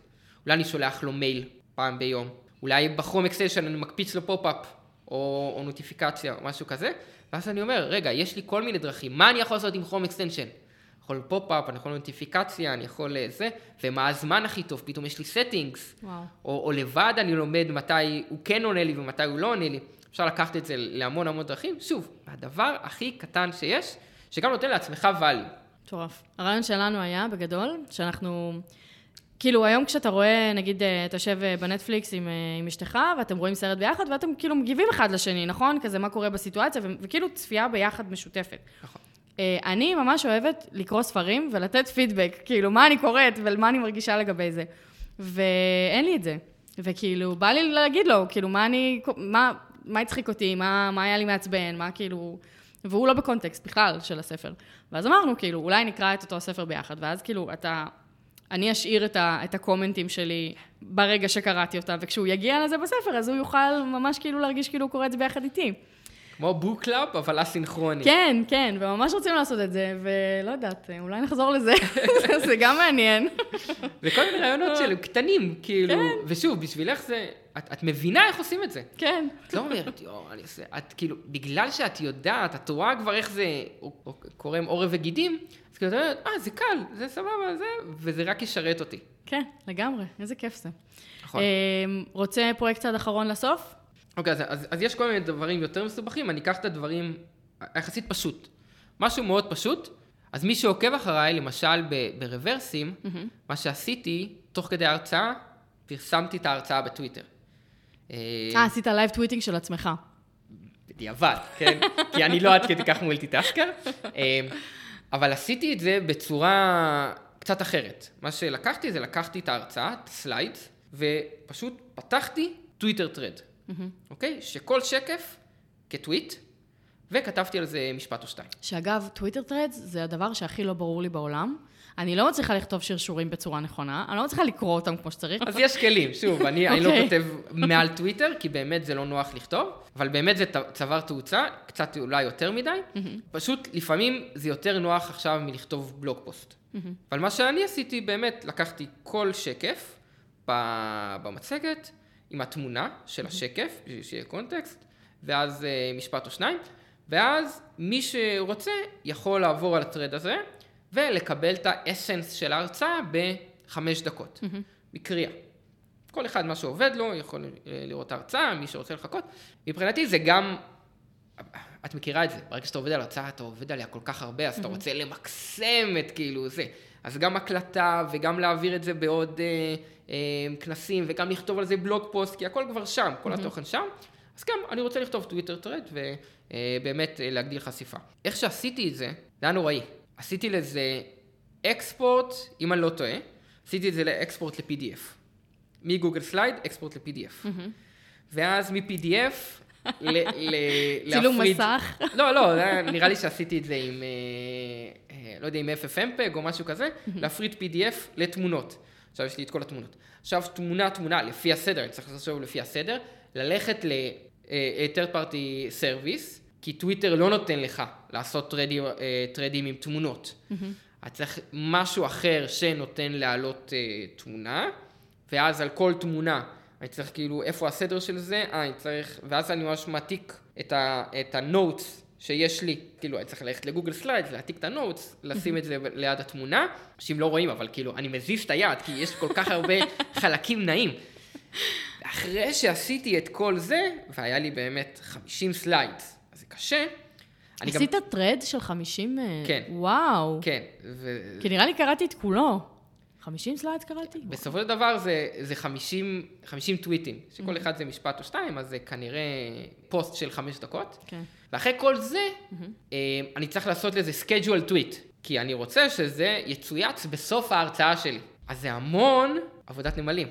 אולי אני שולח לו מייל פעם ביום, אולי ב Chrome extension אני מקפיץ לו pop-up, או, או נוטיפיקציה, או משהו כזה, ואז אני אומר, רגע, יש לי כל מיני דרכים, מה אני יכול לעשות עם extension? אני יכול pop-up, אני יכול נוטיפיקציה, אני יכול אה, זה, ומה הזמן הכי טוב, פתאום יש לי settings, או, או לבד אני לומד מתי הוא כן עונה לי ומתי הוא לא עונה לי. אפשר לקחת את זה להמון המון דרכים. שוב, הדבר הכי קטן שיש, שגם נותן לעצמך value. מטורף. הרעיון שלנו היה, בגדול, שאנחנו... כאילו, היום כשאתה רואה, נגיד, אה, אתה יושב אה, בנטפליקס עם, עם אשתך, ואתם רואים סרט ביחד, ואתם כאילו מגיבים אחד לשני, נכון? כזה מה קורה בסיטואציה, וכאילו צפייה ביחד משותפת. נכון. אה, אני ממש אוהבת לקרוא ספרים ולתת פידבק, כאילו, מה אני קוראת ומה אני מרגישה לגבי זה. ואין לי את זה. וכאילו, בא לי להגיד לו, כאילו, מה אני, מה, מה הצחיק אותי, מה, מה היה לי מעצבן, מה כאילו... והוא לא בקונטקסט בכלל של הספר. ואז אמרנו, כאילו, אולי נקרא את אותו הספר ביחד, ואז כאילו, אתה... אני אשאיר את, ה, את הקומנטים שלי ברגע שקראתי אותם, וכשהוא יגיע לזה בספר, אז הוא יוכל ממש כאילו להרגיש כאילו הוא קורא את זה ביחד איתי. כמו book club, אבל אסינכרוני. כן, כן, וממש רוצים לעשות את זה, ולא יודעת, אולי נחזור לזה, זה גם מעניין. וכל מיני רעיונות של קטנים, כאילו, כן. ושוב, בשבילך זה, את, את מבינה איך עושים את זה. כן. את לא אומרת, יואו, אני עושה, את כאילו, בגלל שאת יודעת, את רואה כבר איך זה קורם עור וגידים, אז כאילו, את אומרת, אה, זה קל, זה סבבה, זה, וזה רק ישרת אותי. כן, לגמרי, איזה כיף זה. נכון. אמ, רוצה פרויקט צד אחרון לסוף? אוקיי, אז, אז, אז יש כל מיני דברים יותר מסובכים, אני אקח את הדברים יחסית פשוט. משהו מאוד פשוט, אז מי שעוקב אחריי, למשל ב- ב Reversim, mm-hmm. מה שעשיתי, תוך כדי ההרצאה, פרסמתי את ההרצאה בטוויטר. אה, אה עשית live tweeting של עצמך. בדיעבד, כן? כי אני לא עד כדי כך multitasker. אה, אבל עשיתי את זה בצורה קצת אחרת. מה שלקחתי זה לקחתי את ההרצאה, את ה slides, ופשוט פתחתי Twitter thread. אוקיי? שכל שקף כטוויט, וכתבתי על זה משפט או שתיים. שאגב, Twitter threads זה הדבר שהכי לא ברור לי בעולם. אני לא מצליחה לכתוב שרשורים בצורה נכונה, אני לא מצליחה לקרוא אותם כמו שצריך. אז יש כלים, שוב, אני, okay. אני לא אוקיי. כותב מעל טוויטר, כי באמת זה לא נוח לכתוב, אבל באמת זה צבר תאוצה, קצת אולי יותר מדי. Mm-hmm. פשוט לפעמים זה יותר נוח עכשיו מלכתוב בלוג פוסט. Mm-hmm. אבל מה שאני עשיתי, באמת, לקחתי כל שקף במצגת, עם התמונה של השקף, בשביל שיהיה קונטקסט, ואז uh, משפט או שניים, ואז מי שרוצה יכול לעבור על הטרד הזה, ולקבל את האסנס של ההרצאה בחמש דקות, mm-hmm. בקריאה. כל אחד מה שעובד לו יכול אה, לראות הרצאה, מי שרוצה לחכות. מבחינתי זה גם, את מכירה את זה, ברגע שאתה עובד על הרצאה אתה עובד עליה כל כך הרבה, אז mm-hmm. אתה רוצה למקסם את כאילו זה. אז גם הקלטה וגם להעביר את זה בעוד אה, אה, כנסים וגם לכתוב על זה בלוג פוסט, כי הכל כבר שם, כל mm-hmm. התוכן שם. אז גם, אני רוצה לכתוב טוויטר טרד ובאמת אה, להגדיל חשיפה. איך שעשיתי את זה, זה היה נוראי. עשיתי לזה export, אם אני לא טועה, עשיתי את זה לאקספורט ל-PDF. מגוגל סלייד, export ל-PDF. ואז מ-PDF להפריד... צילום מסך? לא, לא, נראה לי שעשיתי את זה עם, אה, אה, לא יודע, עם FFmpeg או משהו כזה, להפריד PDF לתמונות. עכשיו יש לי את כל התמונות. עכשיו תמונה תמונה, לפי הסדר, אני צריך לחשוב לפי הסדר, ללכת ל-third party service, כי טוויטר לא נותן לך לעשות threads, אה, threads עם תמונות. אתה צריך משהו אחר שנותן להעלות תמונה, ואז על כל תמונה אני צריך כאילו, איפה הסדר של זה? אה, אני צריך, ואז אני ממש מעתיק את ה-notes שיש לי, כאילו, אני צריך ללכת לגוגל סליידס, להעתיק את ה notes, לשים את זה ליד התמונה, אנשים לא רואים, אבל כאילו, אני מזיז את היד, כי יש כל כך הרבה חלקים נעים. אחרי שעשיתי את כל זה, והיה לי באמת 50 slides, קשה, אני גם... עשית thread של 50... אה, כן. וואו. כן, ו... כי נראה לי קראתי את כולו. 50 סליידס קראתי? בסופו של דבר זה, זה 50, 50 טוויטים, שכל אחד זה משפט או שתיים, אז זה כנראה פוסט של חמש דקות. כן. ואחרי כל זה, אה, אני צריך לעשות לזה schedule tweet, כי אני רוצה שזה יצויץ בסוף ההרצאה שלי. אז זה המון עבודת נמלים.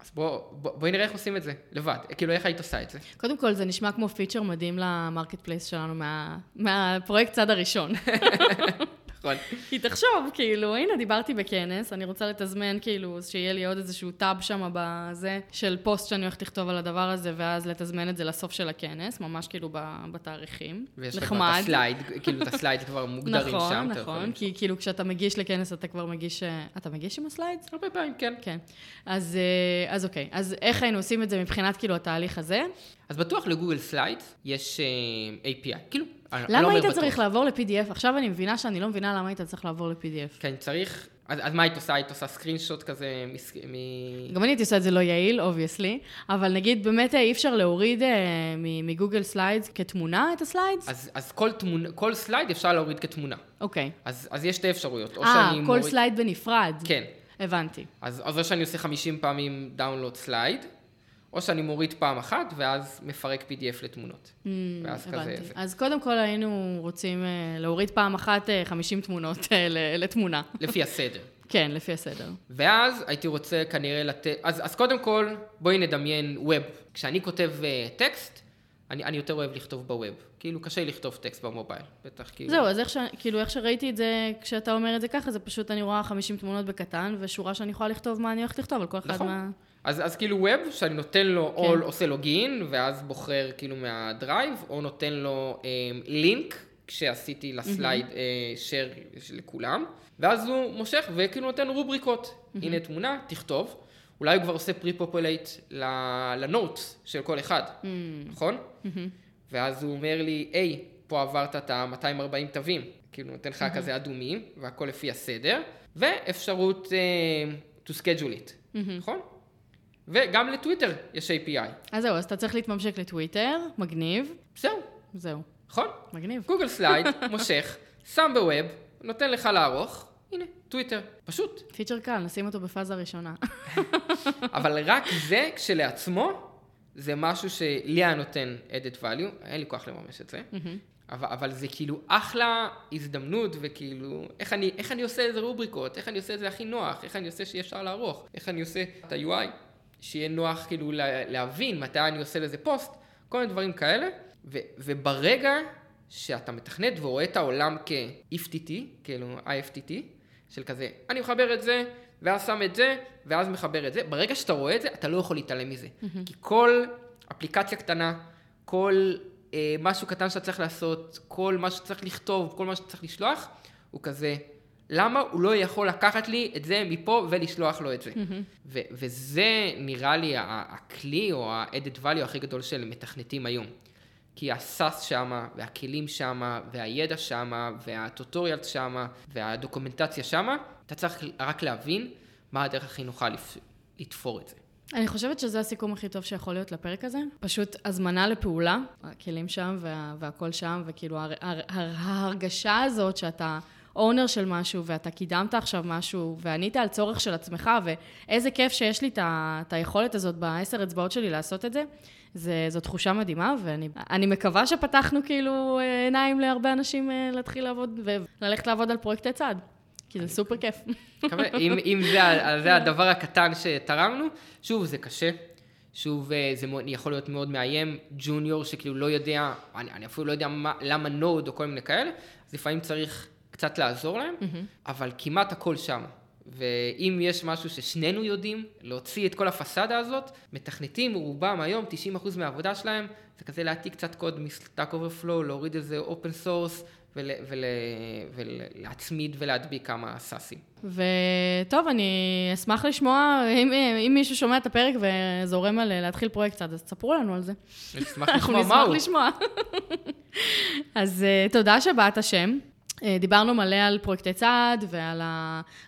אז בוא, בוא, בואי נראה איך עושים את זה, לבד. כאילו, איך היית עושה את זה? קודם כל, זה נשמע כמו פיצ'ר מדהים ל marketplace שלנו מה, מהפרויקט צד הראשון. נכון. כי תחשוב, כאילו, הנה, דיברתי בכנס, אני רוצה לתזמן, כאילו, שיהיה לי עוד איזשהו tab שם בזה, של פוסט שאני הולכת לכתוב על הדבר הזה, ואז לתזמן את זה לסוף של הכנס, ממש כאילו בתאריכים. ויש לך כבר את ה slide, כאילו את ה slide כבר מוגדרים נכון, שם. נכון, למשוך. כי כאילו כשאתה מגיש לכנס אתה כבר מגיש... אה, אתה מגיש עם ה slides? הרבה פעמים, כן. כן. אז, אה, אז אוקיי, אז איך היינו עושים את זה מבחינת כאילו התהליך הזה? אז בטוח לגוגל סלייד יש אה, API. כאילו, אני לא למה אומר היית בטוח. צריך לעבור ל-PDF? עכשיו אני מבינה שאני לא מבינה למה היית צריך לעבור ל-PDF. כן, צריך... אז, אז מה היית עושה? היית עושה screenshot כזה מס- מ... גם אני הייתי עושה את זה לא יעיל, obviously, אבל נגיד באמת אה, אי אפשר להוריד אה, מגוגל סליידס כתמונה את ה slides? אז, אז כל, תמונה, כל slide אפשר להוריד כתמונה. אוקיי. אז, אז יש שתי אפשרויות. אה, כל מוריד... slide בנפרד. כן. הבנתי. אז, אז או שאני עושה 50 פעמים download slide, או שאני מוריד פעם אחת, ואז מפרק PDF לתמונות. ואז כזה... Mm, הבנתי. זה. אז קודם כל היינו רוצים אה, להוריד פעם אחת אה, 50 תמונות אה, לתמונה. לפי הסדר. כן, לפי הסדר. ואז הייתי רוצה כנראה לתת... אז, אז קודם כל, בואי נדמיין web. כשאני כותב uh, טקסט, אני, אני יותר אוהב לכתוב ב web. כאילו, קשה לי לכתוב טקסט במובייל. בטח כאילו... זהו, אז איך, ש... כאילו, איך שראיתי את זה, כשאתה אומר את זה ככה, זה פשוט אני רואה 50 תמונות בקטן, ושורה שאני יכולה לכתוב מה אני הולכת לכתוב על כל אחד נכון. מה... אז, אז כאילו web, שאני נותן לו, כן. או עושה לו login, ואז בוחר כאילו מהדרייב, או נותן לו אה, לינק, כשעשיתי ל slide אה, share לכולם, ואז הוא מושך וכאילו נותן רובריקות. הנה תמונה, תכתוב. אולי הוא כבר עושה pre-populate ל notes של כל אחד, נכון? ואז הוא אומר לי, היי, פה עברת את ה-240 תווים. כאילו, נותן לך כזה אדומים, והכל לפי הסדר, ואפשרות uh, to schedule it, נכון? וגם לטוויטר יש API. אז זהו, אז אתה צריך להתממשק לטוויטר, מגניב, זהו, זהו, נכון? מגניב. גוגל סלייד, מושך, שם ב web, נותן לך לערוך, הנה, טוויטר. פשוט. פיצ'ר קל, נשים אותו בפאזה ראשונה. אבל רק זה כשלעצמו, זה משהו שלי היה נותן added value, אין לי כוח לממש את זה. אבל, אבל זה כאילו אחלה הזדמנות, וכאילו, איך אני, איך אני עושה איזה רובריקות, איך אני עושה את זה הכי נוח, איך אני עושה שיהיה אפשר לערוך, איך אני עושה את ה-UI, שיהיה נוח כאילו לה, להבין מתי אני עושה לזה פוסט, כל מיני דברים כאלה, ו, וברגע שאתה מתכנת ורואה את העולם כ-IFTT, כאילו IFTT, של כזה, אני מחבר את זה, ואז שם את זה, ואז מחבר את זה, ברגע שאתה רואה את זה, אתה לא יכול להתעלם מזה. כי כל אפליקציה קטנה, כל אה, משהו קטן שאתה צריך לעשות, כל מה שצריך לכתוב, כל מה שצריך לשלוח, הוא כזה, למה הוא לא יכול לקחת לי את זה מפה ולשלוח לו את זה? ו- וזה נראה לי הכלי או ה-added value הכי גדול של מתכנתים היום. כי הסאס שמה, והכלים שמה, והידע שמה, והטוטוריאל שמה, והדוקומנטציה שמה, אתה צריך רק להבין מה הדרך הכי נוחה לתפור את זה. אני חושבת שזה הסיכום הכי טוב שיכול להיות לפרק הזה. פשוט הזמנה לפעולה, הכלים שם וה, והכל שם, וכאילו הר, הר, הר, ההרגשה הזאת שאתה אונר של משהו ואתה קידמת עכשיו משהו וענית על צורך של עצמך, ואיזה כיף שיש לי את, היכולת הזאת בעשר אצבעות שלי לעשות את זה. זה, זו תחושה מדהימה, ואני אני מקווה שפתחנו כאילו אה, עיניים להרבה אנשים אה, להתחיל לעבוד וללכת לעבוד על פרויקטי צד, כי זה סופר כיף. אם, אם זה, זה הדבר הקטן שתרמנו, שוב, זה קשה. שוב, אה, זה יכול להיות מאוד מאיים, ג'וניור שכאילו לא יודע, אני, אני אפילו לא יודע מה, למה Node או כל מיני כאלה, אז לפעמים צריך קצת לעזור להם, אבל כמעט הכל שם. ואם יש משהו ששנינו יודעים, להוציא את כל הפסאדה הזאת, מתכנתים רובם היום, 90% מהעבודה שלהם, זה כזה להעתיק קצת קוד מסטאק אוברפלואו, להוריד איזה open source, ול, ול, ולהצמיד ולהדביק כמה SaaSים. וטוב, אני אשמח לשמוע, אם, אם מישהו שומע את הפרק וזורם על להתחיל פרויקט קצת, אז תספרו לנו על זה. נשמח לשמוע מהו. אנחנו נשמח לשמוע. אז אה, תודה שבאת שם. אה, דיברנו מלא על פרויקטי צד ועל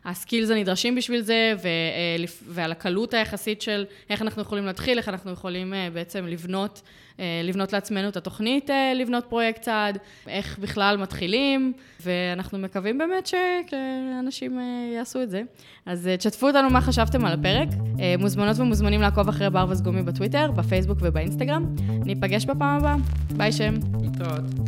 ה skills הנדרשים בשביל זה אה, ועל הקלות היחסית של איך אנחנו יכולים להתחיל, איך אנחנו יכולים בעצם לבנות, לבנות לעצמנו את התוכנית לבנות פרויקט צעד, איך בכלל מתחילים, ואנחנו מקווים באמת שאנשים יעשו את זה. אז תשתפו אותנו מה חשבתם על הפרק. מוזמנות ומוזמנים לעקוב אחרי בר וסגומי בטוויטר, בפייסבוק ובאינסטגרם. ניפגש בפעם הבאה. ביי שם. להתראות.